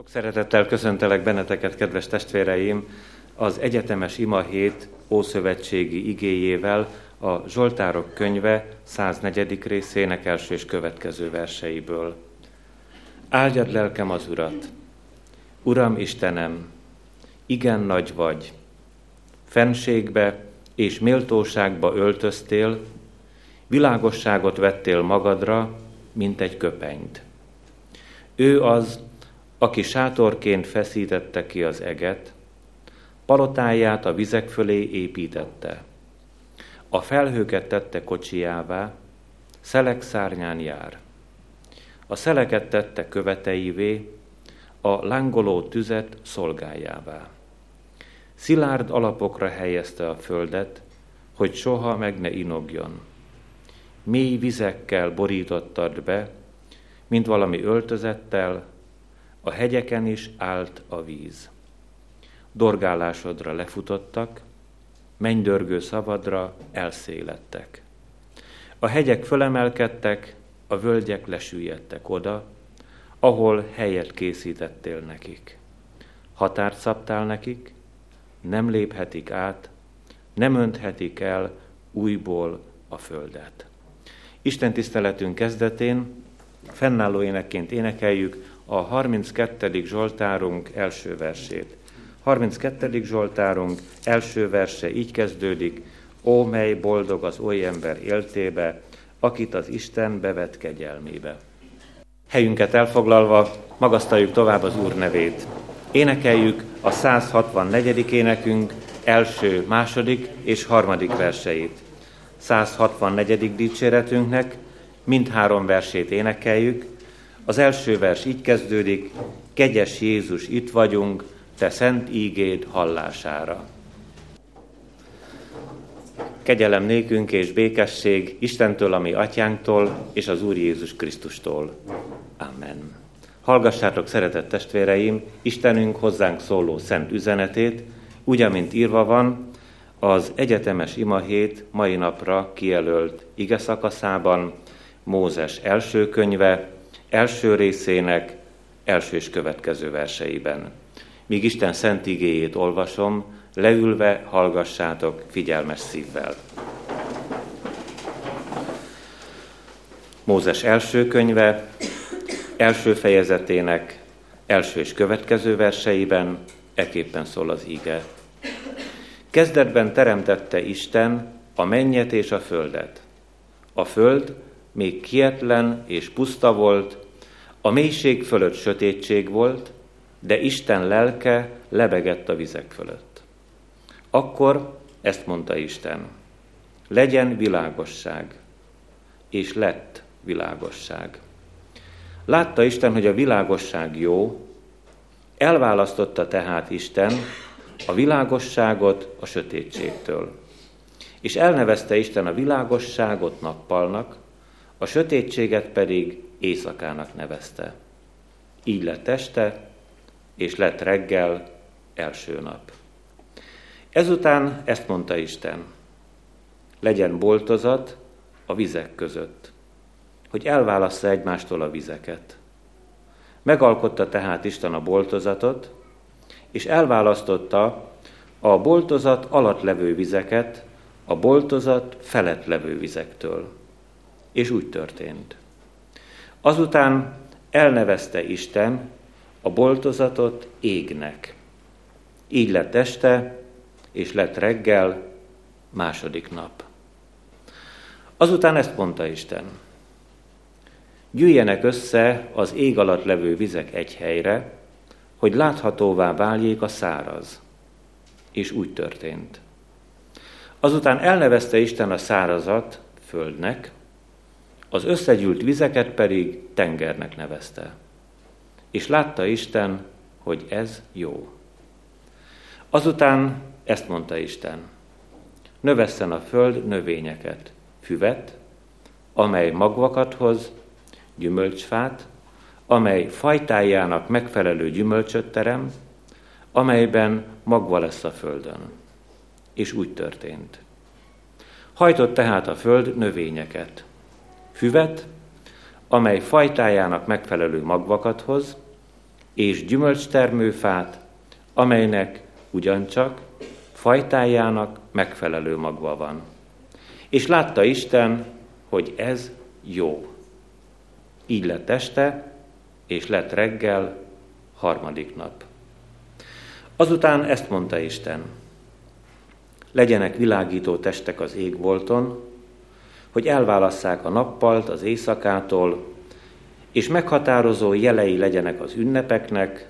Sok szeretettel köszöntelek benneteket, kedves testvéreim, az egyetemes ima hét ószövetségi igéjével a Zsoltárok könyve 104. részének első és következő verseiből. Áldjad lelkem az Urat! Uram Istenem, igen nagy vagy, fenségbe és méltóságba öltöztél, világosságot vettél magadra, mint egy köpenyt. Ő az, aki sátorként feszítette ki az eget, palotáját a vizek fölé építette. A felhőket tette kocsijává, szelek szárnyán jár. A szeleket tette követeivé, a lángoló tüzet szolgájává. Szilárd alapokra helyezte a földet, hogy soha meg ne inogjon. Mély vizekkel borítottad be, mint valami öltözettel, a hegyeken is állt a víz. Dorgálásodra lefutottak, mennydörgő szavadra elszélettek. A hegyek fölemelkedtek, a völgyek lesüllyedtek oda, ahol helyet készítettél nekik. Határt szabtál nekik, nem léphetik át, nem önthetik el újból a földet. Isten tiszteletünk kezdetén fennálló énekként énekeljük a 32. Zsoltárunk első versét. 32. Zsoltárunk első verse így kezdődik, Ó, mely boldog az oly ember éltébe, akit az Isten bevet kegyelmébe. Helyünket elfoglalva magasztaljuk tovább az Úr nevét. Énekeljük a 164. énekünk első, második és harmadik verseit. 164. dicséretünknek mindhárom versét énekeljük, az első vers így kezdődik, kegyes Jézus, itt vagyunk, te szent ígéd hallására. Kegyelem nékünk és békesség Istentől, ami atyánktól, és az Úr Jézus Krisztustól. Amen. Hallgassátok, szeretett testvéreim, Istenünk hozzánk szóló szent üzenetét, úgy, amint írva van, az egyetemes imahét mai napra kijelölt ige szakaszában, Mózes első könyve, első részének első és következő verseiben. Míg Isten szent igéjét olvasom, leülve hallgassátok figyelmes szívvel. Mózes első könyve, első fejezetének első és következő verseiben eképpen szól az ige. Kezdetben teremtette Isten a mennyet és a földet. A föld még kietlen és puszta volt, a mélység fölött sötétség volt, de Isten lelke lebegett a vizek fölött. Akkor ezt mondta Isten, legyen világosság, és lett világosság. Látta Isten, hogy a világosság jó, elválasztotta tehát Isten a világosságot a sötétségtől. És elnevezte Isten a világosságot nappalnak, a sötétséget pedig éjszakának nevezte. Így lett este, és lett reggel első nap. Ezután ezt mondta Isten, legyen boltozat a vizek között, hogy elválassza egymástól a vizeket. Megalkotta tehát Isten a boltozatot, és elválasztotta a boltozat alatt levő vizeket a boltozat felett levő vizektől. És úgy történt. Azután elnevezte Isten a boltozatot égnek. Így lett este, és lett reggel, második nap. Azután ezt mondta Isten. Gyűjjenek össze az ég alatt levő vizek egy helyre, hogy láthatóvá váljék a száraz. És úgy történt. Azután elnevezte Isten a szárazat földnek, az összegyűlt vizeket pedig tengernek nevezte. És látta Isten, hogy ez jó. Azután ezt mondta Isten, növesszen a föld növényeket, füvet, amely magvakat hoz, gyümölcsfát, amely fajtájának megfelelő gyümölcsöt terem, amelyben magva lesz a földön. És úgy történt. Hajtott tehát a föld növényeket, füvet, amely fajtájának megfelelő magvakat hoz, és gyümölcstermőfát, amelynek ugyancsak fajtájának megfelelő magva van. És látta Isten, hogy ez jó. Így lett este, és lett reggel, harmadik nap. Azután ezt mondta Isten, legyenek világító testek az égbolton, hogy elválasszák a nappalt az éjszakától, és meghatározó jelei legyenek az ünnepeknek,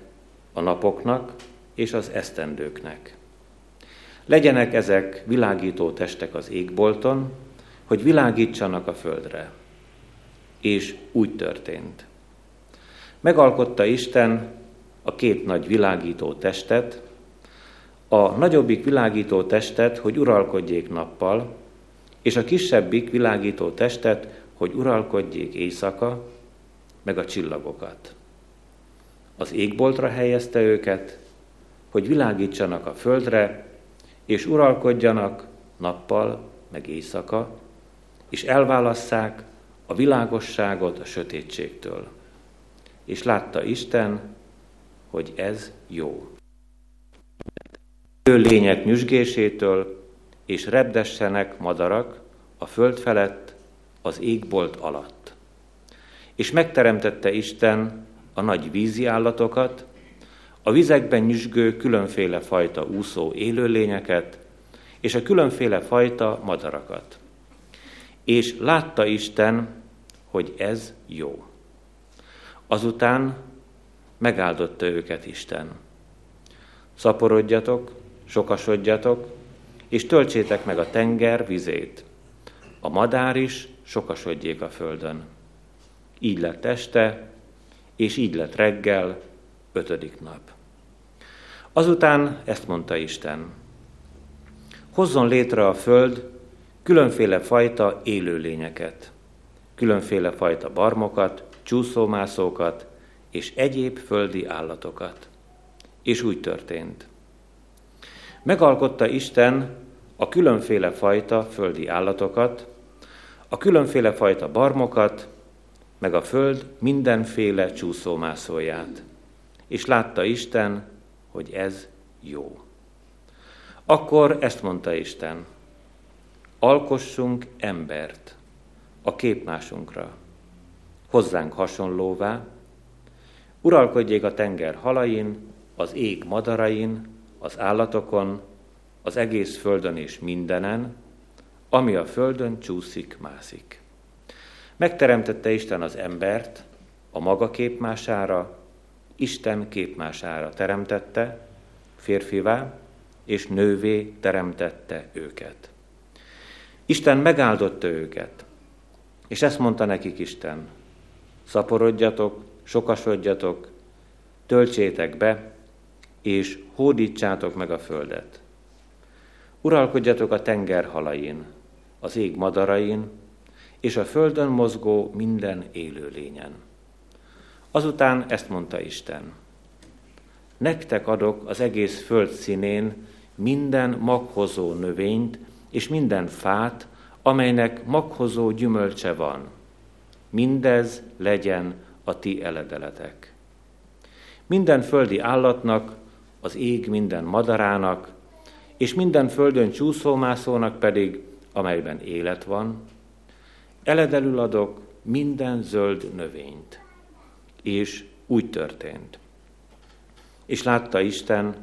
a napoknak és az esztendőknek. Legyenek ezek világító testek az égbolton, hogy világítsanak a földre. És úgy történt. Megalkotta Isten a két nagy világító testet, a nagyobbik világító testet, hogy uralkodjék nappal, és a kisebbik világító testet, hogy uralkodjék éjszaka, meg a csillagokat. Az égboltra helyezte őket, hogy világítsanak a földre, és uralkodjanak nappal, meg éjszaka, és elválasszák a világosságot a sötétségtől. És látta Isten, hogy ez jó. Ő lények nyüzsgésétől, és repdessenek madarak a föld felett, az égbolt alatt. És megteremtette Isten a nagy vízi állatokat, a vizekben nyüzsgő különféle fajta úszó élőlényeket, és a különféle fajta madarakat. És látta Isten, hogy ez jó. Azután megáldotta őket Isten. Szaporodjatok, sokasodjatok, és töltsétek meg a tenger vizét. A madár is sokasodjék a földön. Így lett este, és így lett reggel, ötödik nap. Azután ezt mondta Isten. Hozzon létre a föld különféle fajta élőlényeket, különféle fajta barmokat, csúszómászókat és egyéb földi állatokat. És úgy történt. Megalkotta Isten a különféle fajta földi állatokat, a különféle fajta barmokat, meg a föld mindenféle csúszómászóját. És látta Isten, hogy ez jó. Akkor ezt mondta Isten, alkossunk embert a képmásunkra, hozzánk hasonlóvá, uralkodjék a tenger halain, az ég madarain, az állatokon, az egész földön és mindenen, ami a földön csúszik, mászik. Megteremtette Isten az embert a maga képmására, Isten képmására teremtette, férfivá és nővé teremtette őket. Isten megáldotta őket, és ezt mondta nekik Isten, szaporodjatok, sokasodjatok, töltsétek be, és hódítsátok meg a földet. Uralkodjatok a tenger halain, az ég madarain, és a földön mozgó minden élőlényen. Azután ezt mondta Isten. Nektek adok az egész föld színén minden maghozó növényt és minden fát, amelynek maghozó gyümölcse van. Mindez legyen a ti eledeletek. Minden földi állatnak, az ég minden madarának, és minden földön csúszómászónak pedig, amelyben élet van, eledelül adok minden zöld növényt. És úgy történt. És látta Isten,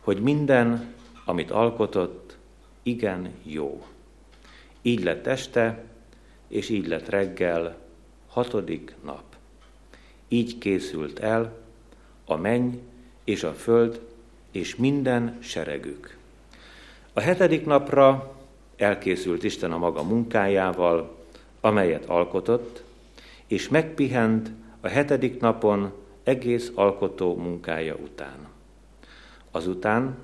hogy minden, amit alkotott, igen jó. Így lett este, és így lett reggel, hatodik nap. Így készült el a menny és a föld és minden seregük. A hetedik napra elkészült Isten a maga munkájával, amelyet alkotott, és megpihent a hetedik napon egész alkotó munkája után. Azután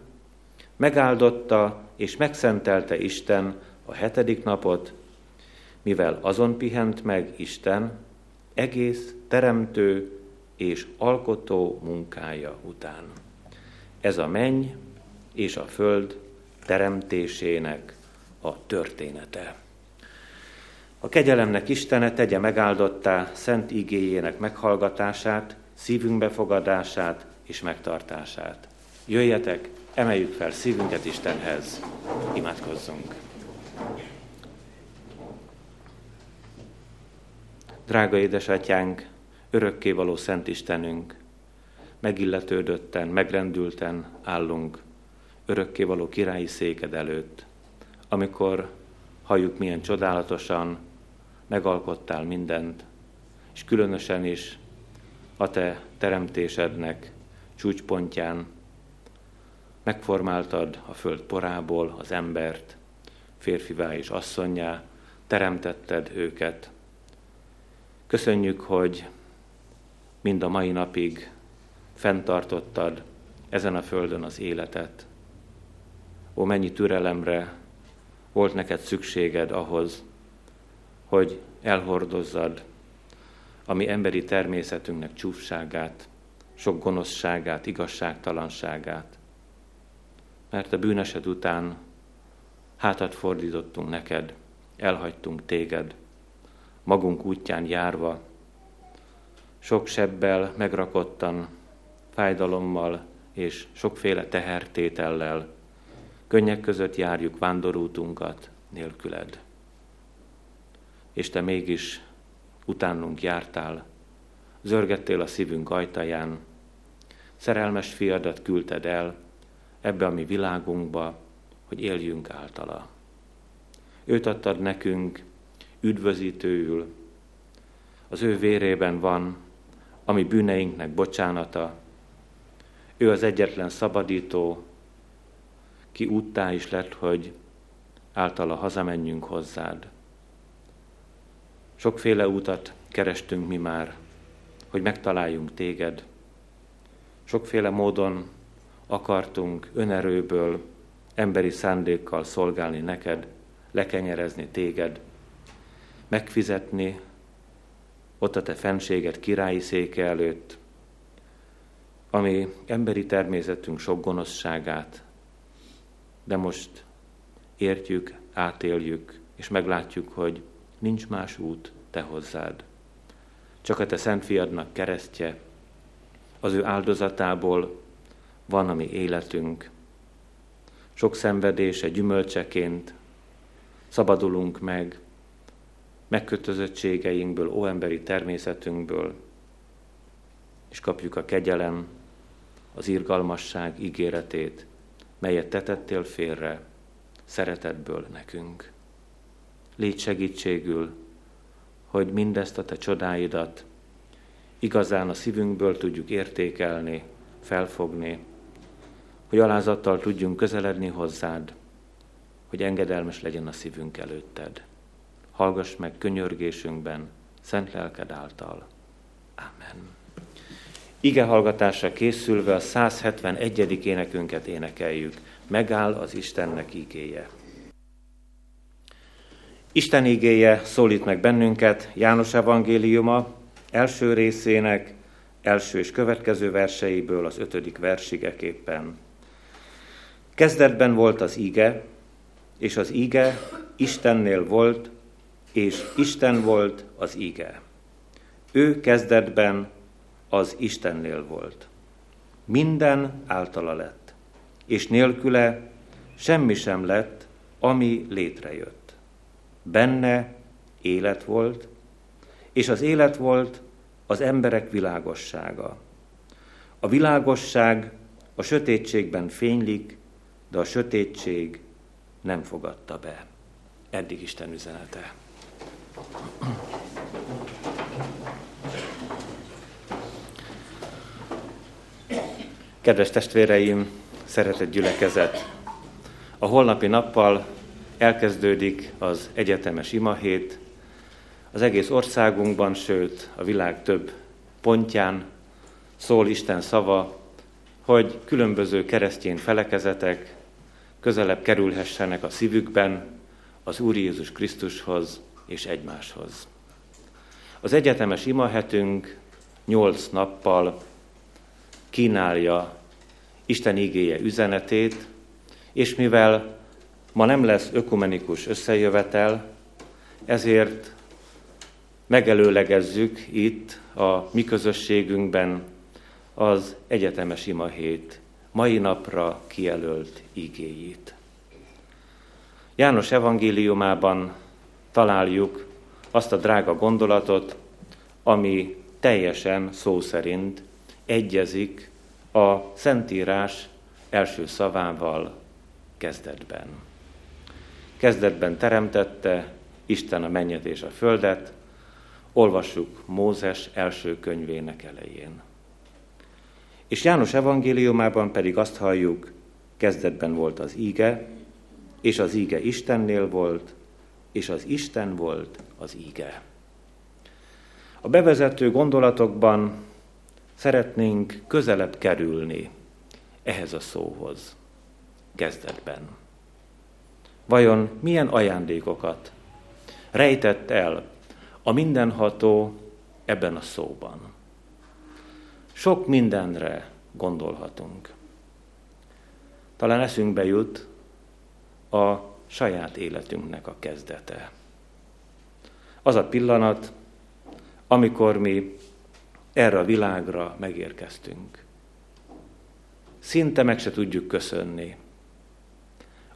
megáldotta és megszentelte Isten a hetedik napot, mivel azon pihent meg Isten egész teremtő és alkotó munkája után. Ez a menny és a föld teremtésének a története. A kegyelemnek Istene tegye megáldottá szent igéjének meghallgatását, szívünk befogadását és megtartását. Jöjjetek, emeljük fel szívünket Istenhez, imádkozzunk! Drága édesatyánk, örökkévaló Szent Istenünk, megilletődötten, megrendülten állunk örökkévaló királyi széked előtt, amikor halljuk, milyen csodálatosan megalkottál mindent, és különösen is a te teremtésednek csúcspontján megformáltad a föld porából az embert, férfivá és asszonyá, teremtetted őket. Köszönjük, hogy mind a mai napig fenntartottad ezen a földön az életet. Ó, mennyi türelemre volt neked szükséged ahhoz, hogy elhordozzad a mi emberi természetünknek csúfságát, sok gonoszságát, igazságtalanságát. Mert a bűnösed után hátat fordítottunk neked, elhagytunk téged, magunk útján járva, sok sebbel megrakottan, fájdalommal és sokféle tehertétellel, könnyek között járjuk vándorútunkat nélküled. És te mégis utánunk jártál, zörgettél a szívünk ajtaján, szerelmes fiadat küldted el ebbe a mi világunkba, hogy éljünk általa. Őt adtad nekünk üdvözítőül, az ő vérében van ami bűneinknek bocsánata. Ő az egyetlen szabadító, ki úttá is lett, hogy általa hazamenjünk hozzád. Sokféle útat kerestünk mi már, hogy megtaláljunk téged. Sokféle módon akartunk önerőből, emberi szándékkal szolgálni neked, lekenyerezni téged, megfizetni ott a te fenséget királyi széke előtt, ami emberi természetünk sok gonoszságát, de most értjük, átéljük, és meglátjuk, hogy nincs más út te hozzád. Csak a te szent fiadnak keresztje, az ő áldozatából van a mi életünk. Sok szenvedése gyümölcseként szabadulunk meg megkötözöttségeinkből, óemberi természetünkből, és kapjuk a kegyelem, az irgalmasság ígéretét, melyet te tettél félre szeretetből nekünk. Légy segítségül, hogy mindezt a te csodáidat igazán a szívünkből tudjuk értékelni, felfogni, hogy alázattal tudjunk közeledni hozzád, hogy engedelmes legyen a szívünk előtted hallgass meg könyörgésünkben, szent lelked által. Amen. Ige hallgatásra készülve a 171. énekünket énekeljük. Megáll az Istennek igéje. Isten igéje szólít meg bennünket János evangéliuma első részének első és következő verseiből az ötödik versigeképpen. Kezdetben volt az ige, és az ige Istennél volt, és Isten volt az ige. Ő kezdetben az Istennél volt. Minden általa lett, és nélküle semmi sem lett, ami létrejött. Benne élet volt, és az élet volt az emberek világossága. A világosság a sötétségben fénylik, de a sötétség nem fogadta be. Eddig Isten üzenete. Kedves testvéreim, szeretett gyülekezet! A holnapi nappal elkezdődik az egyetemes imahét. Az egész országunkban, sőt a világ több pontján szól Isten szava, hogy különböző keresztény felekezetek közelebb kerülhessenek a szívükben az Úr Jézus Krisztushoz, és egymáshoz. Az egyetemes imahetünk nyolc nappal kínálja Isten igéje üzenetét, és mivel ma nem lesz ökumenikus összejövetel, ezért megelőlegezzük itt a mi közösségünkben az egyetemes imahét mai napra kijelölt igéjét. János evangéliumában találjuk azt a drága gondolatot, ami teljesen szó szerint egyezik a Szentírás első szavával kezdetben. Kezdetben teremtette Isten a mennyet és a földet, olvassuk Mózes első könyvének elején. És János evangéliumában pedig azt halljuk, kezdetben volt az íge, és az íge Istennél volt, és az Isten volt az íge. A bevezető gondolatokban szeretnénk közelebb kerülni ehhez a szóhoz, kezdetben. Vajon milyen ajándékokat rejtett el a mindenható ebben a szóban? Sok mindenre gondolhatunk. Talán eszünkbe jut a saját életünknek a kezdete. Az a pillanat, amikor mi erre a világra megérkeztünk. Szinte meg se tudjuk köszönni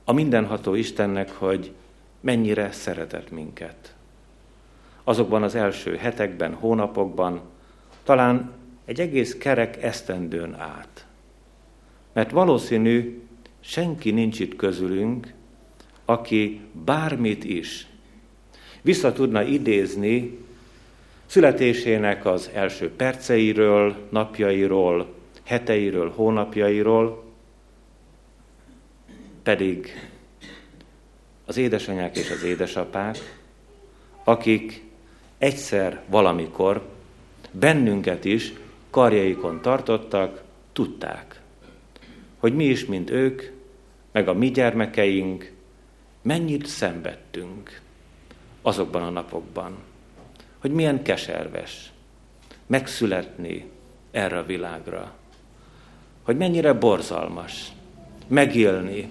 a mindenható Istennek, hogy mennyire szeretett minket. Azokban az első hetekben, hónapokban, talán egy egész kerek esztendőn át. Mert valószínű, senki nincs itt közülünk, aki bármit is vissza tudna idézni születésének az első perceiről, napjairól, heteiről, hónapjairól, pedig az édesanyák és az édesapák, akik egyszer valamikor bennünket is karjaikon tartottak, tudták, hogy mi is, mint ők, meg a mi gyermekeink, mennyit szenvedtünk azokban a napokban, hogy milyen keserves megszületni erre a világra, hogy mennyire borzalmas megélni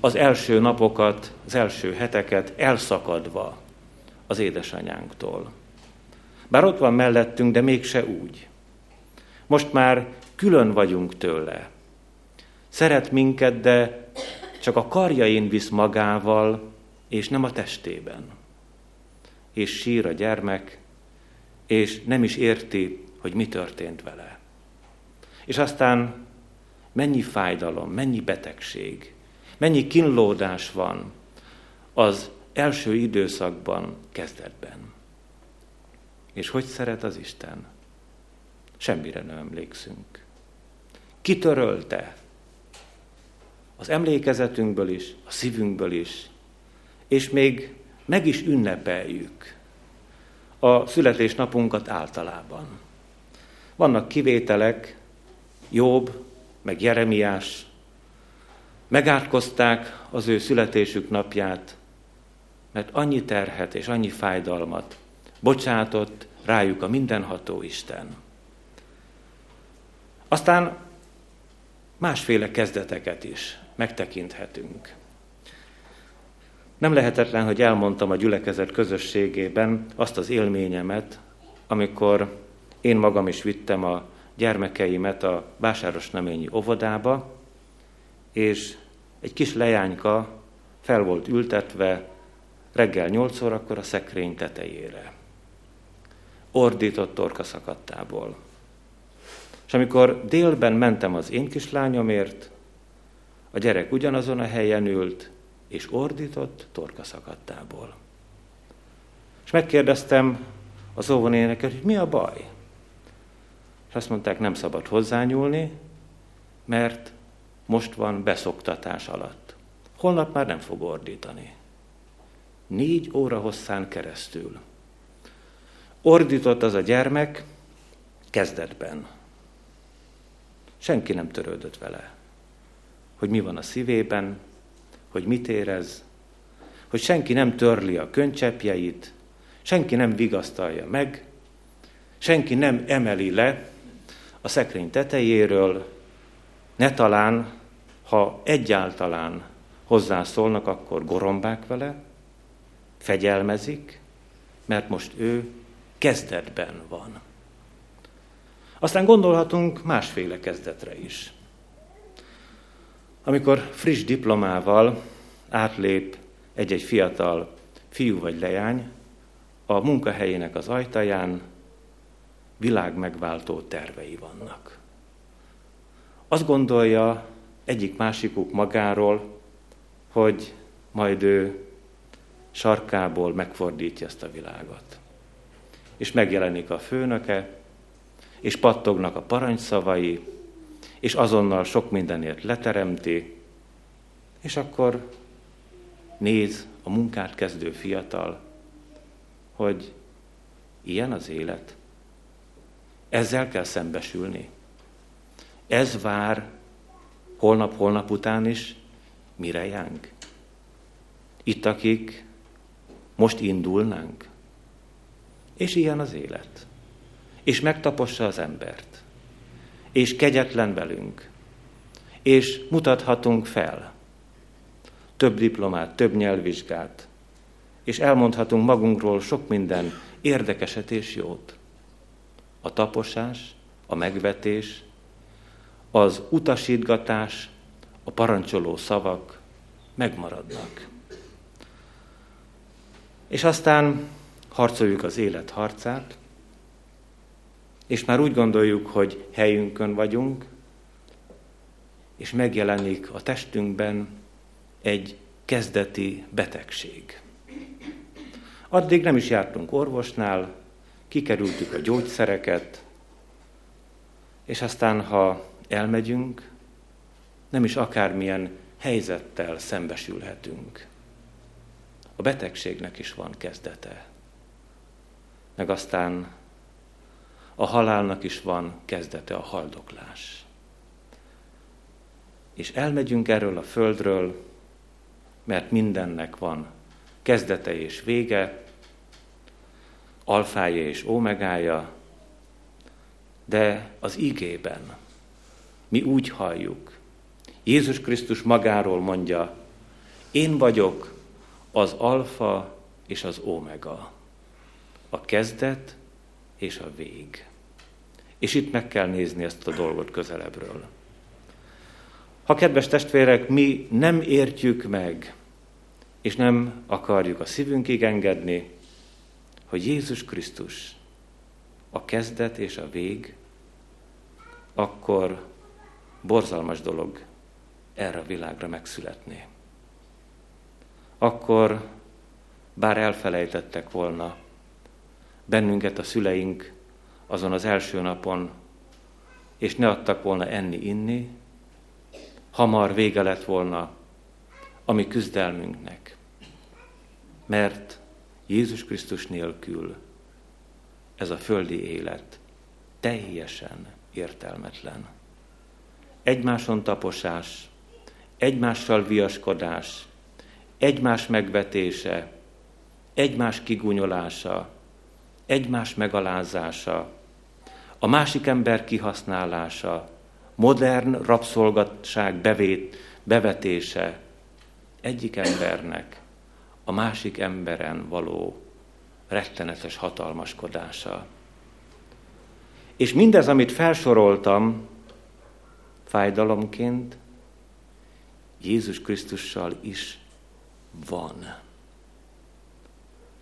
az első napokat, az első heteket elszakadva az édesanyánktól. Bár ott van mellettünk, de mégse úgy. Most már külön vagyunk tőle. Szeret minket, de csak a karjain visz magával, és nem a testében. És sír a gyermek, és nem is érti, hogy mi történt vele. És aztán mennyi fájdalom, mennyi betegség, mennyi kínlódás van az első időszakban, kezdetben. És hogy szeret az Isten? Semmire nem emlékszünk. Kitörölte az emlékezetünkből is, a szívünkből is, és még meg is ünnepeljük a születésnapunkat általában. Vannak kivételek, Jobb, meg Jeremiás, megátkozták az ő születésük napját, mert annyi terhet és annyi fájdalmat bocsátott rájuk a mindenható Isten. Aztán másféle kezdeteket is megtekinthetünk. Nem lehetetlen, hogy elmondtam a gyülekezet közösségében azt az élményemet, amikor én magam is vittem a gyermekeimet a Vásárosnaményi óvodába, és egy kis lejányka fel volt ültetve reggel nyolc órakor a szekrény tetejére. Ordított torka szakadtából. És amikor délben mentem az én kislányomért, a gyerek ugyanazon a helyen ült, és ordított torka szakadtából. És megkérdeztem az óvonéneket, hogy mi a baj? És azt mondták, nem szabad hozzányúlni, mert most van beszoktatás alatt. Holnap már nem fog ordítani. Négy óra hosszán keresztül. Ordított az a gyermek kezdetben. Senki nem törődött vele, hogy mi van a szívében, hogy mit érez, hogy senki nem törli a könycsepjeit, senki nem vigasztalja meg, senki nem emeli le a szekrény tetejéről, ne talán, ha egyáltalán hozzászólnak, akkor gorombák vele, fegyelmezik, mert most ő kezdetben van. Aztán gondolhatunk másféle kezdetre is. Amikor friss diplomával átlép egy-egy fiatal fiú vagy leány a munkahelyének az ajtaján, világ megváltó tervei vannak. Azt gondolja egyik másikuk magáról, hogy majd ő sarkából megfordítja ezt a világot. És megjelenik a főnöke, és pattognak a parancsszavai, és azonnal sok mindenért leteremti, és akkor néz a munkát kezdő fiatal, hogy ilyen az élet. Ezzel kell szembesülni. Ez vár holnap-holnap után is mire jánk. Itt, akik most indulnánk. És ilyen az élet. És megtapossa az embert. És kegyetlen velünk. És mutathatunk fel. Több diplomát, több nyelvvizsgát. És elmondhatunk magunkról sok minden érdekeset és jót. A taposás, a megvetés, az utasítgatás, a parancsoló szavak megmaradnak. És aztán harcoljuk az élet harcát, és már úgy gondoljuk, hogy helyünkön vagyunk, és megjelenik a testünkben egy kezdeti betegség. Addig nem is jártunk orvosnál, kikerültük a gyógyszereket, és aztán, ha elmegyünk, nem is akármilyen helyzettel szembesülhetünk. A betegségnek is van kezdete. Meg aztán a halálnak is van kezdete, a haldoklás. És elmegyünk erről a földről, mert mindennek van kezdete és vége, alfája és ómegája, de az igében mi úgy halljuk. Jézus Krisztus magáról mondja, én vagyok az alfa és az omega, a kezdet és a vég. És itt meg kell nézni ezt a dolgot közelebbről. Ha kedves testvérek, mi nem értjük meg, és nem akarjuk a szívünkig engedni, hogy Jézus Krisztus a kezdet és a vég, akkor borzalmas dolog erre a világra megszületni. Akkor, bár elfelejtettek volna bennünket a szüleink azon az első napon, és ne adtak volna enni-inni, hamar vége lett volna a mi küzdelmünknek. Mert Jézus Krisztus nélkül ez a földi élet teljesen értelmetlen. Egymáson taposás, egymással viaskodás, egymás megvetése, egymás kigúnyolása, egymás megalázása, a másik ember kihasználása, modern rabszolgatság bevét, bevetése egyik embernek a másik emberen való rettenetes hatalmaskodása. És mindez, amit felsoroltam fájdalomként, Jézus Krisztussal is van.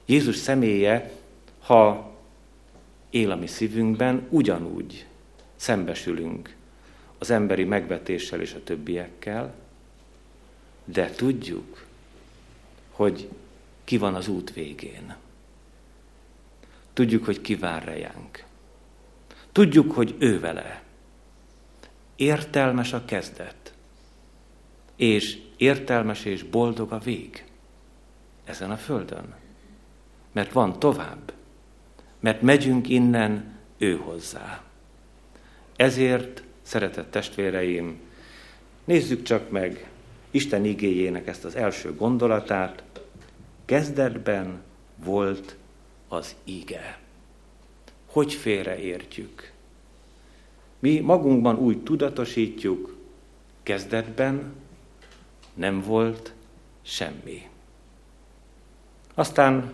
Jézus személye, ha él a mi szívünkben, ugyanúgy szembesülünk az emberi megvetéssel és a többiekkel, de tudjuk, hogy ki van az út végén. Tudjuk, hogy ki vár rejánk. Tudjuk, hogy ő vele. Értelmes a kezdet, és értelmes és boldog a vég ezen a földön. Mert van tovább, mert megyünk innen ő hozzá. Ezért, szeretett testvéreim, nézzük csak meg Isten igéjének ezt az első gondolatát. Kezdetben volt az ige. Hogy félreértjük? Mi magunkban úgy tudatosítjuk, kezdetben nem volt semmi. Aztán,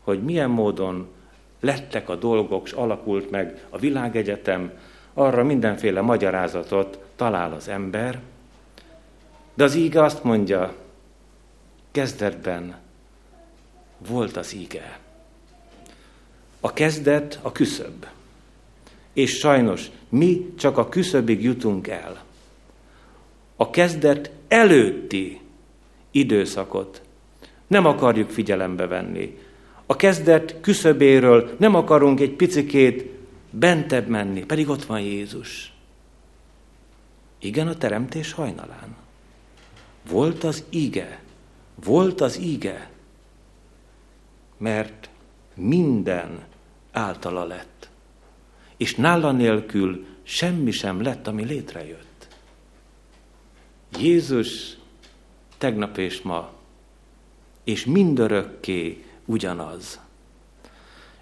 hogy milyen módon lettek a dolgok, és alakult meg a világegyetem, arra mindenféle magyarázatot talál az ember, de az íge azt mondja, kezdetben volt az íge. A kezdet a küszöb. És sajnos mi csak a küszöbig jutunk el. A kezdet előtti időszakot nem akarjuk figyelembe venni. A kezdet küszöbéről nem akarunk egy picikét bentebb menni, pedig ott van Jézus. Igen, a teremtés hajnalán. Volt az ige, volt az ige, mert minden általa lett. És nála nélkül semmi sem lett, ami létrejött. Jézus tegnap és ma, és mindörökké ugyanaz.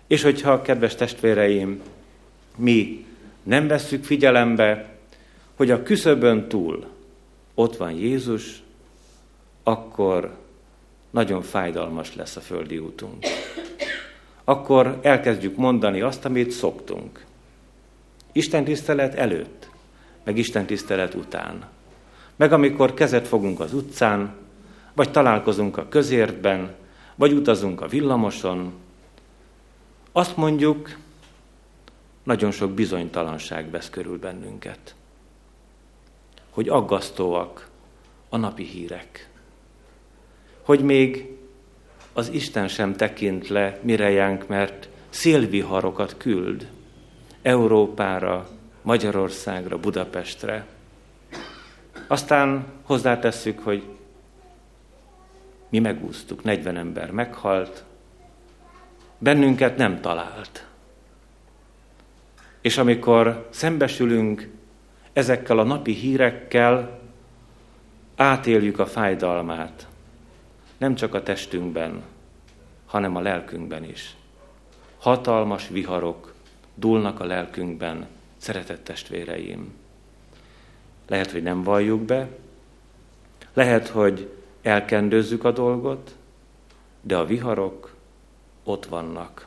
És hogyha, kedves testvéreim, mi nem vesszük figyelembe, hogy a küszöbön túl ott van Jézus, akkor nagyon fájdalmas lesz a földi útunk. Akkor elkezdjük mondani azt, amit szoktunk. Isten tisztelet előtt, meg Isten tisztelet után. Meg amikor kezet fogunk az utcán, vagy találkozunk a közértben, vagy utazunk a villamoson, azt mondjuk, nagyon sok bizonytalanság vesz körül bennünket. Hogy aggasztóak a napi hírek. Hogy még az Isten sem tekint le mirejánk, mert szélviharokat küld Európára, Magyarországra, Budapestre. Aztán hozzátesszük, hogy mi megúsztuk, 40 ember meghalt, bennünket nem talált. És amikor szembesülünk ezekkel a napi hírekkel, átéljük a fájdalmát, nem csak a testünkben, hanem a lelkünkben is. Hatalmas viharok dúlnak a lelkünkben, szeretett testvéreim. Lehet, hogy nem valljuk be, lehet, hogy elkendőzzük a dolgot, de a viharok ott vannak.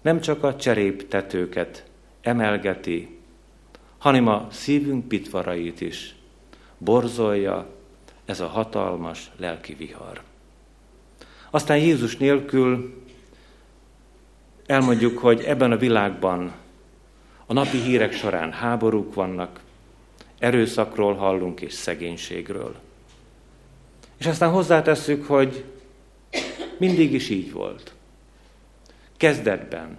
Nem csak a cseréptetőket emelgeti, hanem a szívünk pitvarait is borzolja ez a hatalmas lelki vihar. Aztán Jézus nélkül elmondjuk, hogy ebben a világban a napi hírek során háborúk vannak, erőszakról hallunk és szegénységről. És aztán hozzátesszük, hogy mindig is így volt. Kezdetben.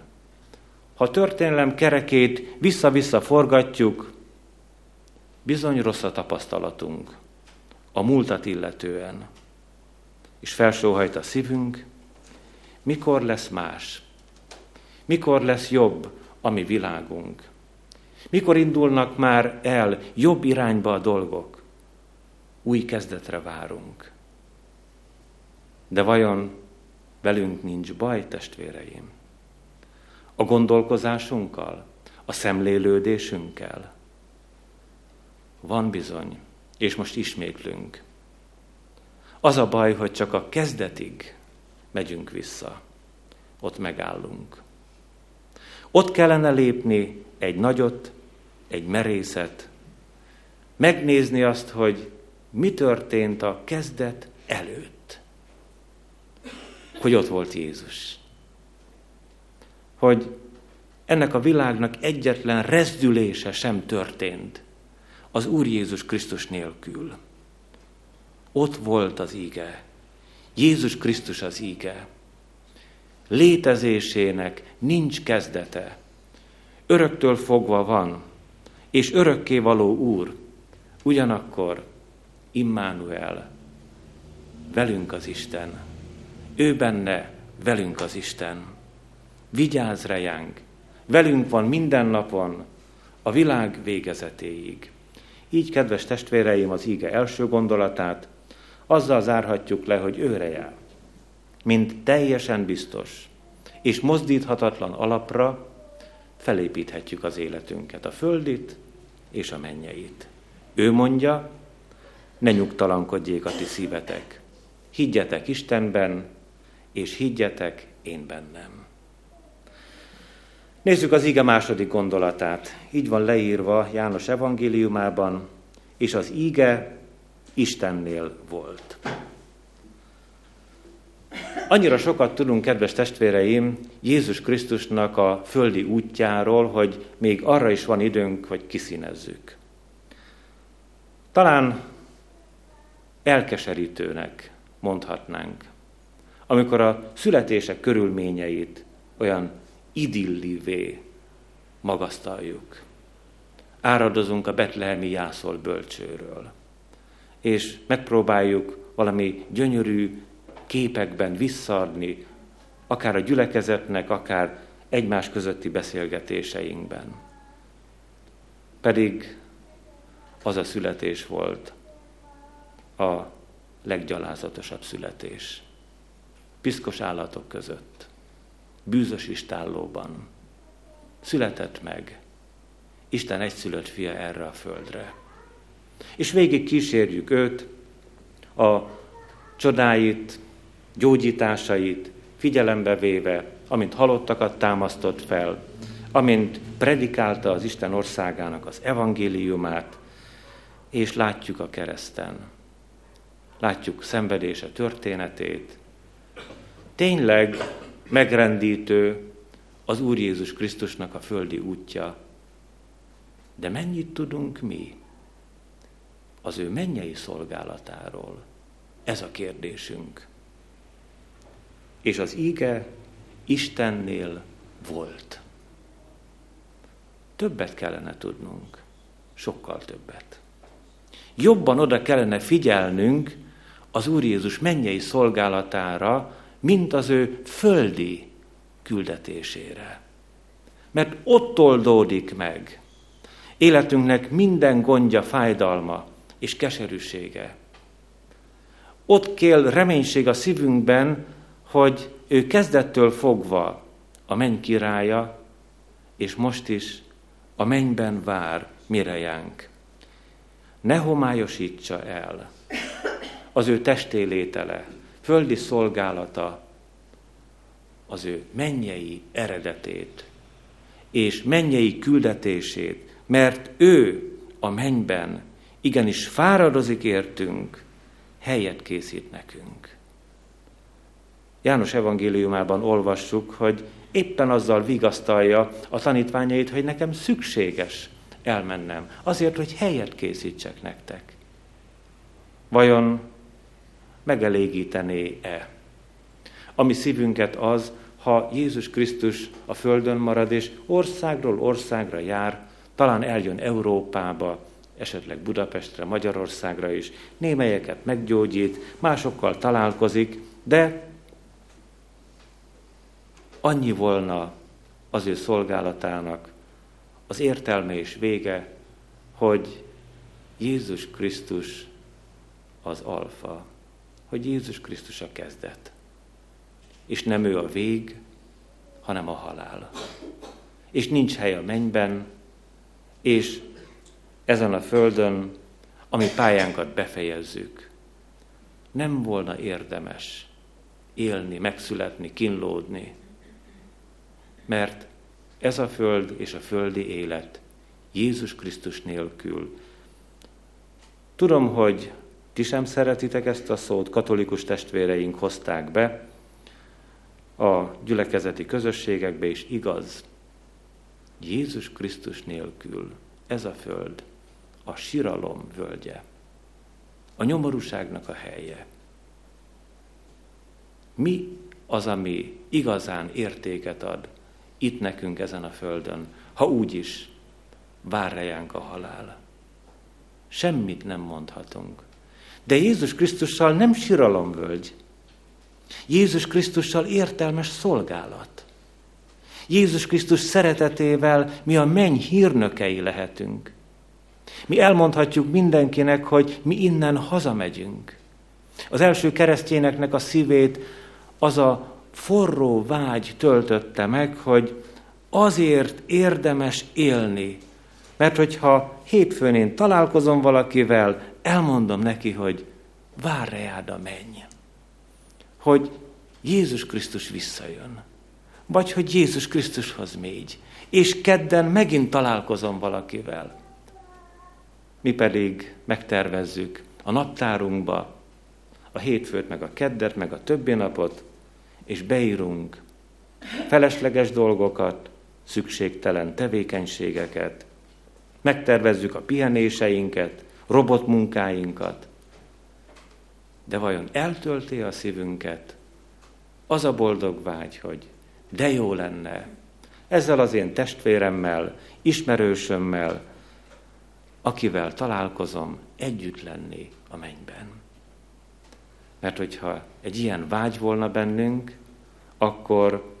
Ha történelem kerekét vissza-vissza forgatjuk, bizony rossz a tapasztalatunk a múltat illetően. És felsóhajt a szívünk, mikor lesz más? Mikor lesz jobb a mi világunk? Mikor indulnak már el jobb irányba a dolgok? Új kezdetre várunk. De vajon velünk nincs baj, testvéreim? A gondolkozásunkkal? A szemlélődésünkkel? Van bizony, és most ismétlünk. Az a baj, hogy csak a kezdetig megyünk vissza. Ott megállunk. Ott kellene lépni egy nagyot, egy merészet, megnézni azt, hogy mi történt a kezdet előtt. Hogy ott volt Jézus. Hogy ennek a világnak egyetlen rezdülése sem történt az Úr Jézus Krisztus nélkül. Ott volt az íge. Jézus Krisztus az íge. Létezésének nincs kezdete. Öröktől fogva van, és örökké való Úr. Ugyanakkor Immanuel, velünk az Isten. Ő benne, velünk az Isten. Vigyázz rejánk, velünk van minden napon, a világ végezetéig. Így, kedves testvéreim, az íge első gondolatát azzal zárhatjuk le, hogy őre jár, mint teljesen biztos és mozdíthatatlan alapra felépíthetjük az életünket, a földit és a mennyeit. Ő mondja, ne nyugtalankodjék a ti szívetek. Higgyetek Istenben, és higgyetek én bennem. Nézzük az ige második gondolatát. Így van leírva János evangéliumában, és az ige Istennél volt. Annyira sokat tudunk, kedves testvéreim, Jézus Krisztusnak a földi útjáról, hogy még arra is van időnk, hogy kiszínezzük. Talán elkeserítőnek mondhatnánk, amikor a születések körülményeit olyan idillivé magasztaljuk. Áradozunk a betlehemi jászol bölcsőről, és megpróbáljuk valami gyönyörű képekben visszaadni, akár a gyülekezetnek, akár egymás közötti beszélgetéseinkben. Pedig az a születés volt a leggyalázatosabb születés. Piszkos állatok között, bűzös istállóban született meg Isten egyszülött fia erre a földre. És végig kísérjük őt, a csodáit, gyógyításait figyelembe véve, amint halottakat támasztott fel, amint predikálta az Isten országának az evangéliumát, és látjuk a kereszten. Látjuk szenvedése történetét. Tényleg megrendítő az Úr Jézus Krisztusnak a földi útja. De mennyit tudunk mi az ő mennyei szolgálatáról? Ez a kérdésünk. És az íge Istennél volt. Többet kellene tudnunk, sokkal többet. Jobban oda kellene figyelnünk az Úr Jézus mennyei szolgálatára, mint az ő földi küldetésére. Mert ott oldódik meg életünknek minden gondja, fájdalma és keserűsége. Ott kél reménység a szívünkben, hogy ő kezdettől fogva a menny királya, és most is a mennyben vár mirejánk. Ne homályosítsa el az ő testélétele, földi szolgálata, az ő mennyei eredetét és mennyei küldetését, mert ő a mennyben igenis fáradozik értünk, helyet készít nekünk. János evangéliumában olvassuk, hogy éppen azzal vigasztalja a tanítványait, hogy nekem szükséges elmennem, azért, hogy helyet készítsek nektek. Vajon megelégítené-e? A mi szívünket az, ha Jézus Krisztus a földön marad, és országról országra jár, talán eljön Európába, esetleg Budapestre, Magyarországra is, némelyeket meggyógyít, másokkal találkozik, de annyi volna az ő szolgálatának az értelme és vége, hogy Jézus Krisztus az alfa, hogy Jézus Krisztus a kezdet. És nem ő a vég, hanem a halál. És nincs hely a mennyben, és ezen a földön, ami pályánkat befejezzük. Nem volna érdemes élni, megszületni, kínlódni, mert ez a föld és a földi élet Jézus Krisztus nélkül. Tudom, hogy ti sem szeretitek ezt a szót, katolikus testvéreink hozták be a gyülekezeti közösségekbe, és igaz, Jézus Krisztus nélkül ez a föld a siralom völgye, a nyomorúságnak a helye. Mi az, ami igazán értéket ad itt nekünk ezen a földön, ha úgy is vár rejánk a halál. Semmit nem mondhatunk. De Jézus Krisztussal nem siralomvölgy. Jézus Krisztussal értelmes szolgálat. Jézus Krisztus szeretetével mi a menny hírnökei lehetünk. Mi elmondhatjuk mindenkinek, hogy mi innen hazamegyünk. Az első keresztényeknek a szívét az a forró vágy töltötte meg, hogy azért érdemes élni, mert hogyha hétfőn én találkozom valakivel, elmondom neki, hogy vár rád a menny. Hogy Jézus Krisztus visszajön. vagy hogy Jézus Krisztushoz mégy, és kedden megint találkozom valakivel. Mi pedig megtervezzük a naptárunkba a hétfőt, meg a keddet, meg a többi napot, és beírunk felesleges dolgokat, szükségtelen tevékenységeket, megtervezzük a pihenéseinket, robotmunkáinkat, de vajon eltölti a szívünket az a boldog vágy, hogy de jó lenne ezzel az én testvéremmel, ismerősömmel, akivel találkozom, együtt lenni a mennyben. Mert hogyha egy ilyen vágy volna bennünk, akkor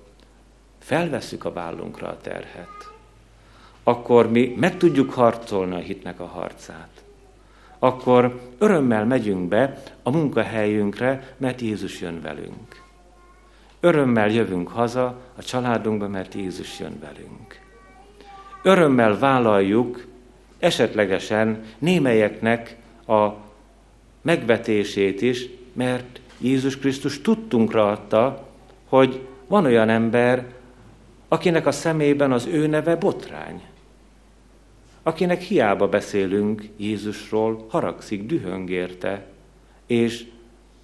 felveszük a vállunkra a terhet. Akkor mi meg tudjuk harcolni a hitnek a harcát. Akkor örömmel megyünk be a munkahelyünkre, mert Jézus jön velünk. Örömmel jövünk haza a családunkba, mert Jézus jön velünk. Örömmel vállaljuk esetlegesen némelyeknek a megvetését is, mert Jézus Krisztus tudtunkra adta, hogy van olyan ember, akinek a szemében az ő neve botrány. Akinek hiába beszélünk Jézusról, haragszik, dühöng érte, és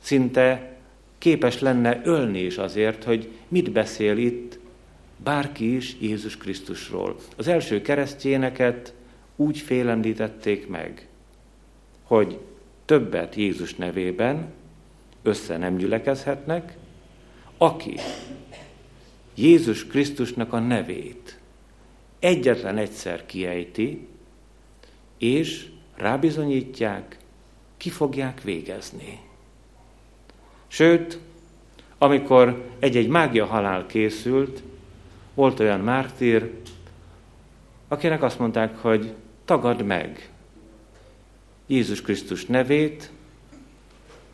szinte képes lenne ölni is azért, hogy mit beszél itt bárki is Jézus Krisztusról. Az első keresztjéneket úgy félemlítették meg, hogy többet Jézus nevében össze nem gyülekezhetnek, aki Jézus Krisztusnak a nevét egyetlen egyszer kiejti, és rábizonyítják, ki fogják végezni. Sőt, amikor egy-egy mágia halál készült, volt olyan mártír, akinek azt mondták, hogy tagad meg Jézus Krisztus nevét,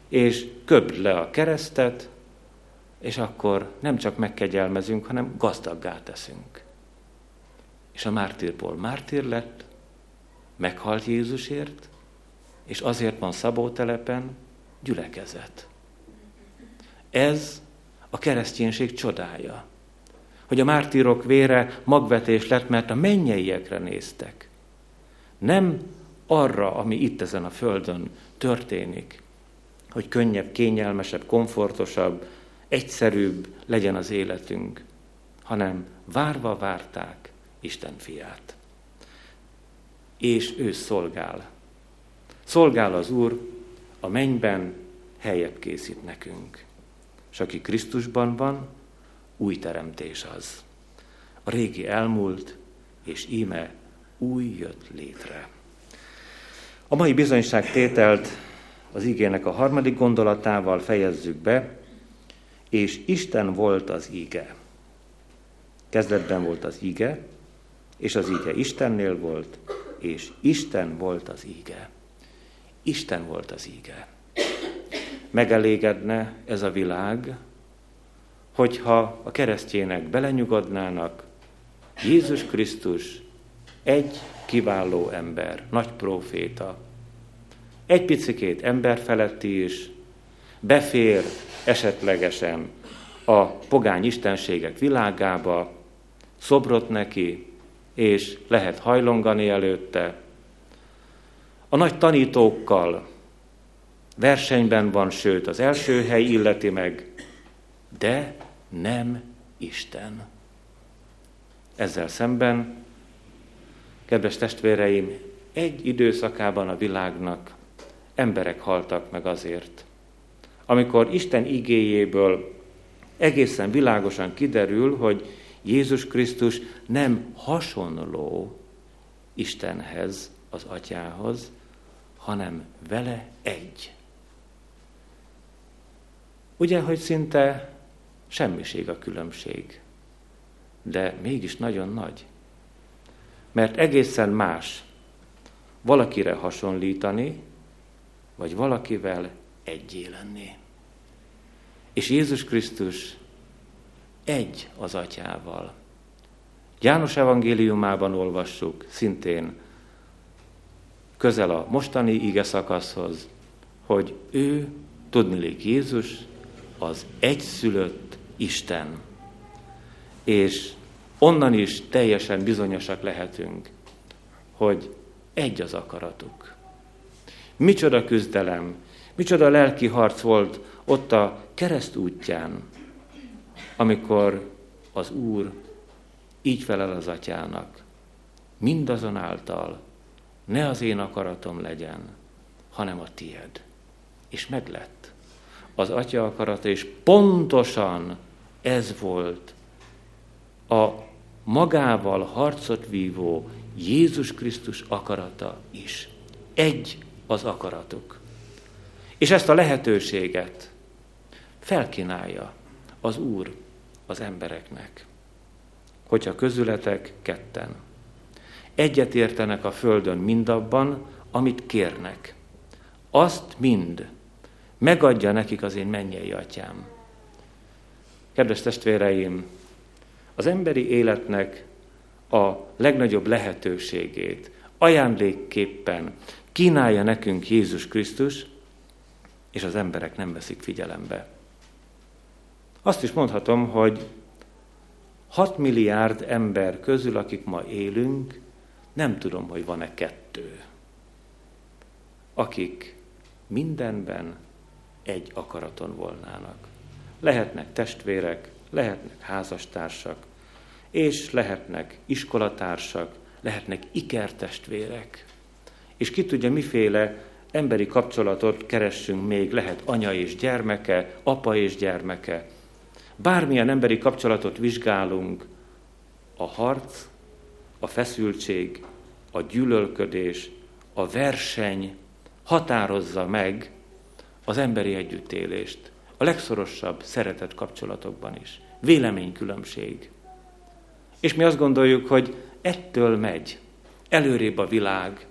és köpd le a keresztet, és akkor nem csak megkegyelmezünk, hanem gazdaggá teszünk. És a mártírból mártír lett, meghalt Jézusért, és azért van Szabótelepen gyülekezet. Ez a kereszténység csodája, hogy a mártírok vére magvetés lett, mert a mennyeiekre néztek. Nem arra, ami itt ezen a földön történik, hogy könnyebb, kényelmesebb, komfortosabb, egyszerűbb legyen az életünk, hanem várva várták Isten fiát. És ő szolgál. Szolgál az Úr, a mennyben helyet készít nekünk. És aki Krisztusban van, új teremtés az. A régi elmúlt, és íme új jött létre. A mai bizonyságtételt az igének a harmadik gondolatával fejezzük be, és Isten volt az ige. Kezdetben volt az ige, és az ige Istennél volt, és Isten volt az ige. Isten volt az ige. Megelégedne ez a világ, hogyha a keresztjének belenyugodnának, Jézus Krisztus egy kiváló ember, nagy proféta, egy picikét ember feletti is, befér esetlegesen a pogány istenségek világába, szobrot neki, és lehet hajlongani előtte. A nagy tanítókkal versenyben van, sőt az első hely illeti meg, de nem Isten. Ezzel szemben, kedves testvéreim, egy időszakában a világnak emberek haltak meg azért, amikor Isten igéjéből egészen világosan kiderül, hogy Jézus Krisztus nem hasonló Istenhez, az atyához, hanem vele egy. Ugye, hogy szinte semmiség a különbség, de mégis nagyon nagy. Mert egészen más valakire hasonlítani, vagy valakivel egyé lenni. És Jézus Krisztus egy az atyával. János evangéliumában olvassuk, szintén közel a mostani ige szakaszhoz, hogy ő, tudnilik Jézus, az egyszülött Isten. és onnan is teljesen bizonyosak lehetünk, hogy egy az akaratuk. Micsoda küzdelem, micsoda lelki harc volt ott a kereszt útján, amikor az Úr így felel az atyának, mindazonáltal ne az én akaratom legyen, hanem a tied. És meglett az atya akarata, és pontosan ez volt a magával harcot vívó Jézus Krisztus akarata is. Egy az akaratuk. És ezt a lehetőséget felkínálja az Úr az embereknek. Hogyha közületek ketten egyet értenek a földön mindabban, amit kérnek, azt mind megadja nekik az én mennyei atyám. Kedves testvéreim, az emberi életnek a legnagyobb lehetőségét ajándékképpen kínálja nekünk Jézus Krisztus, és az emberek nem veszik figyelembe. Azt is mondhatom, hogy 6 milliárd ember közül, akik ma élünk, nem tudom, hogy van-e kettő, akik mindenben egy akaraton volnának. Lehetnek testvérek, lehetnek házastársak, és lehetnek iskolatársak, lehetnek ikertestvérek. És ki tudja, miféle emberi kapcsolatot keressünk még, lehet anya és gyermeke, apa és gyermeke. Bármilyen emberi kapcsolatot vizsgálunk, a harc, a feszültség, a gyűlölködés, a verseny határozza meg az emberi együttélést, a legszorosabb szeretett kapcsolatokban is. Véleménykülönbség. És mi azt gondoljuk, hogy ettől megy előrébb a világ,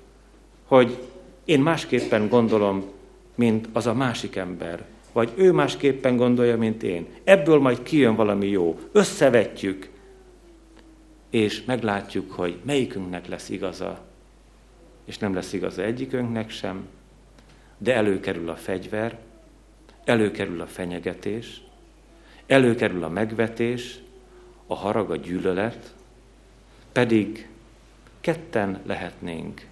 hogy én másképpen gondolom, mint az a másik ember, vagy ő másképpen gondolja, mint én. Ebből majd kijön valami jó. Összevetjük, és meglátjuk, hogy melyikünknek lesz igaza, és nem lesz igaza egyikünknek sem, de előkerül a fegyver, előkerül a fenyegetés, előkerül a megvetés, a harag, a gyűlölet, pedig ketten lehetnénk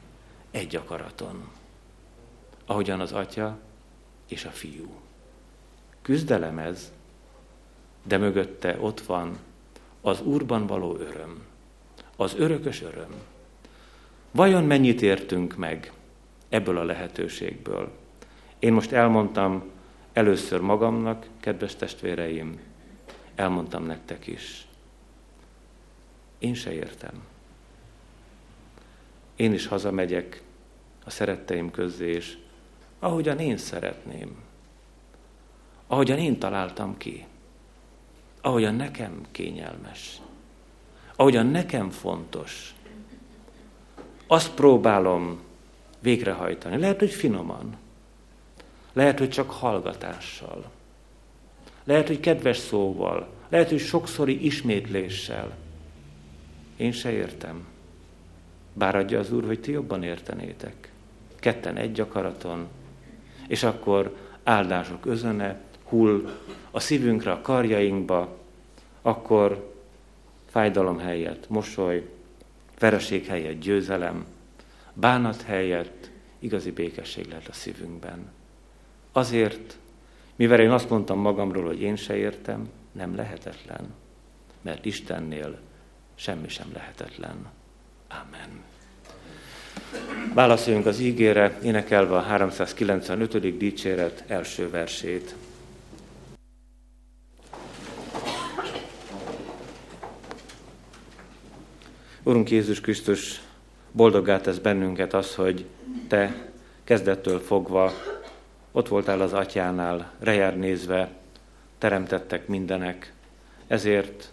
egy akaraton, ahogyan az atya és a fiú. Küzdelem ez, de mögötte ott van az Úrban való öröm, az örökös öröm. Vajon mennyit értünk meg ebből a lehetőségből? Én most elmondtam először magamnak, kedves testvéreim, elmondtam nektek is. Én se értem. Én is hazamegyek a szeretteim közé, és ahogyan én szeretném, ahogyan én találtam ki, ahogyan nekem kényelmes, ahogyan nekem fontos, azt próbálom végrehajtani. Lehet, hogy finoman, lehet, hogy csak hallgatással, lehet, hogy kedves szóval, lehet, hogy sokszori ismétléssel. Én se értem. Bár adja az Úr, hogy ti jobban értenétek. Ketten egy akaraton, és akkor áldások özöne hull a szívünkre, a karjainkba, akkor fájdalom helyett mosoly, vereség helyett győzelem, bánat helyett igazi békesség lehet a szívünkben. Azért, mivel én azt mondtam magamról, hogy én se értem, nem lehetetlen, mert Istennél semmi sem lehetetlen. Amen. Válaszoljunk az ígére, énekelve a 395. dicséret első versét. Urunk Jézus Krisztus, boldoggá tesz bennünket az, hogy Te kezdettől fogva ott voltál az atyánál, rejár nézve, teremtettek mindenek. Ezért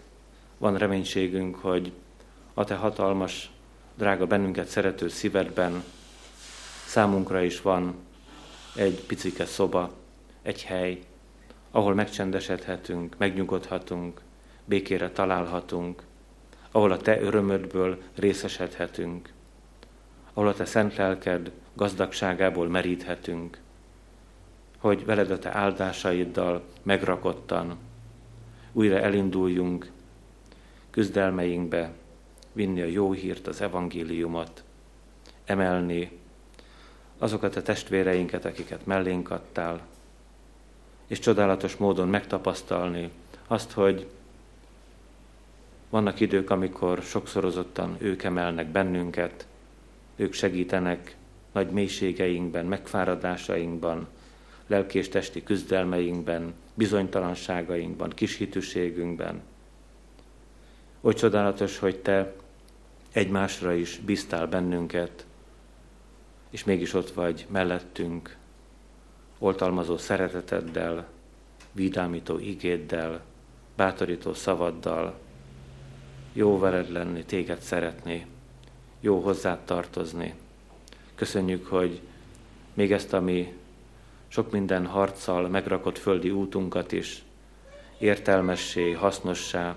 van reménységünk, hogy a Te hatalmas, drága bennünket szerető szívedben számunkra is van egy picike szoba, egy hely, ahol megcsendesedhetünk, megnyugodhatunk, békére találhatunk, ahol a Te örömödből részesedhetünk, ahol a Te szent lelked gazdagságából meríthetünk, hogy veled a Te áldásaiddal megrakottan újra elinduljunk küzdelmeinkbe, vinni a jó hírt, az evangéliumot, emelni azokat a testvéreinket, akiket mellénk adtál, és csodálatos módon megtapasztalni azt, hogy vannak idők, amikor sokszorozottan ők emelnek bennünket, ők segítenek nagy mélységeinkben, megfáradásainkban, lelki és testi küzdelmeinkben, bizonytalanságainkban, kishitűségünkben. Oly csodálatos, hogy Te egymásra is bíztál bennünket, és mégis ott vagy mellettünk, oltalmazó szereteteddel, vidámító igéddel, bátorító szavaddal, jó veled lenni, téged szeretni, jó hozzád tartozni. Köszönjük, hogy még ezt a mi sok minden harccal megrakott földi útunkat is értelmessé, hasznossá,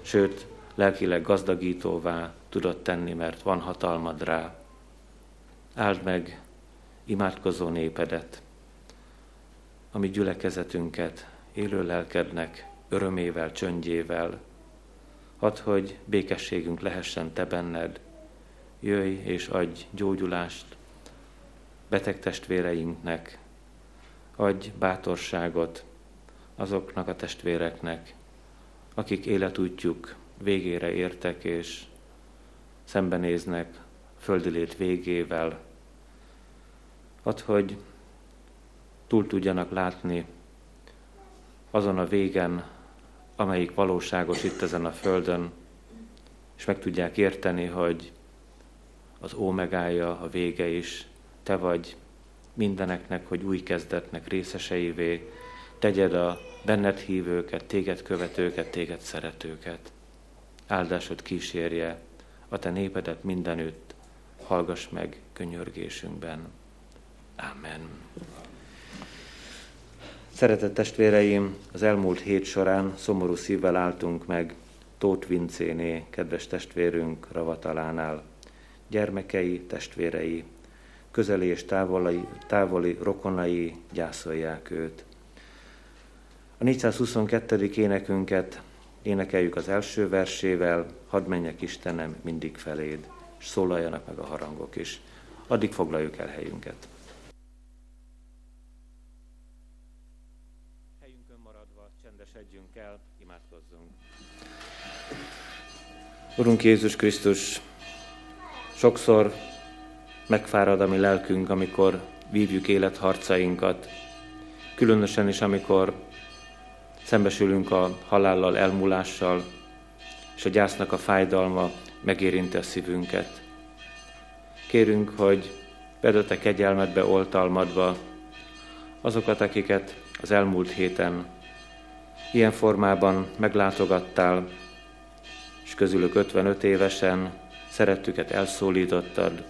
sőt, lelkileg gazdagítóvá tudott tenni, mert van hatalmad rá. Áld meg imádkozó népedet, ami gyülekezetünket élő lelkednek, örömével, csöndjével. Add, hogy békességünk lehessen Te benned. Jöjj és adj gyógyulást beteg testvéreinknek, adj bátorságot azoknak a testvéreknek, akik életútjuk végére értek és szembenéznek földi lét végével. Add, hogy túl tudjanak látni azon a végen, amelyik valóságos itt ezen a földön, és meg tudják érteni, hogy az ómegája, a vége is te vagy mindeneknek, hogy új kezdetnek részeseivé tegyed a benned hívőket, téged követőket, téged szeretőket. Áldásod kísérje a te népedet mindenütt, hallgass meg könyörgésünkben. Amen. Szeretett testvéreim, az elmúlt hét során szomorú szívvel álltunk meg Tóth Vincéné, kedves testvérünk Ravatalánál. Gyermekei, testvérei, közeli és távoli, távoli rokonai gyászolják őt. A 422. énekünket énekeljük az első versével, hadd menjek Istenem mindig feléd, és szólaljanak meg a harangok is. Addig foglaljuk el helyünket. Urunk Jézus Krisztus, sokszor megfárad a mi lelkünk, amikor vívjuk életharcainkat, különösen is, amikor szembesülünk a halállal, elmúlással, és a gyásznak a fájdalma megérinti a szívünket. Kérünk, hogy vedetek kegyelmedbe oltalmadva azokat, akiket az elmúlt héten ilyen formában meglátogattál, és közülük 55 évesen szerettüket elszólítottad,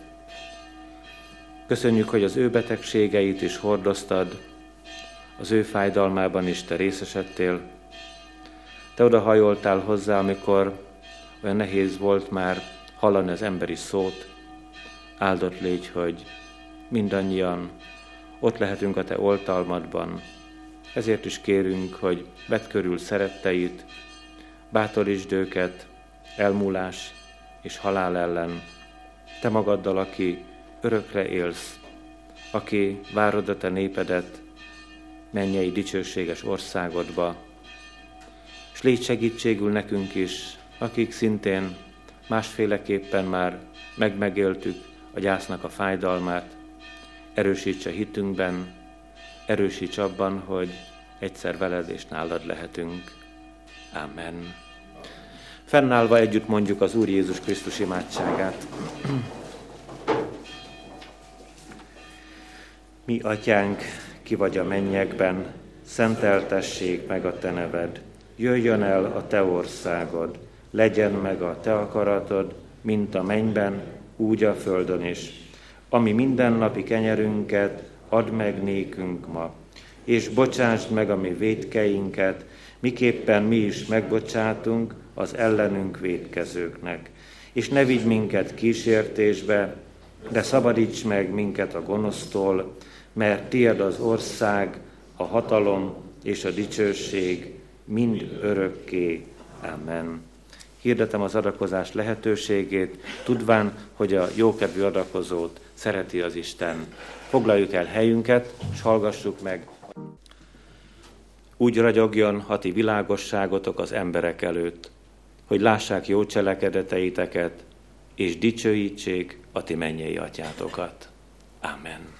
Köszönjük, hogy az ő betegségeit is hordoztad, az ő fájdalmában is te részesedtél. Te odahajoltál hozzá, amikor olyan nehéz volt már hallani az emberi szót. Áldott légy, hogy mindannyian ott lehetünk a te oltalmadban. Ezért is kérünk, hogy vedd körül szeretteit, bátorítsd őket elmúlás és halál ellen. Te magaddal, aki örökre élsz, aki várod a te népedet mennyei dicsőséges országodba, és légy segítségül nekünk is, akik szintén másféleképpen már megmegéltük a gyásznak a fájdalmát, erősíts a hitünkben, erősíts abban, hogy egyszer veled és nálad lehetünk. Amen. Fennállva együtt mondjuk az Úr Jézus Krisztus imádságát. Mi, atyánk, ki vagy a mennyekben, szenteltessék meg a te neved, jöjjön el a te országod, legyen meg a te akaratod, mint a mennyben, úgy a földön is. Ami mindennapi kenyerünket add meg nékünk ma, és bocsásd meg a mi védkeinket, miképpen mi is megbocsátunk az ellenünk védkezőknek. És ne vigy minket kísértésbe, de szabadíts meg minket a gonosztól, mert tied az ország, a hatalom és a dicsőség mind örökké. Amen. hirdetem az adakozás lehetőségét, tudván, hogy a jókedvű adakozót szereti az Isten. Foglaljuk el helyünket, és hallgassuk meg. Úgy ragyogjon hati világosságotok az emberek előtt, hogy lássák jó cselekedeteiteket, és dicsőítsék a ti mennyei atyátokat. Amen.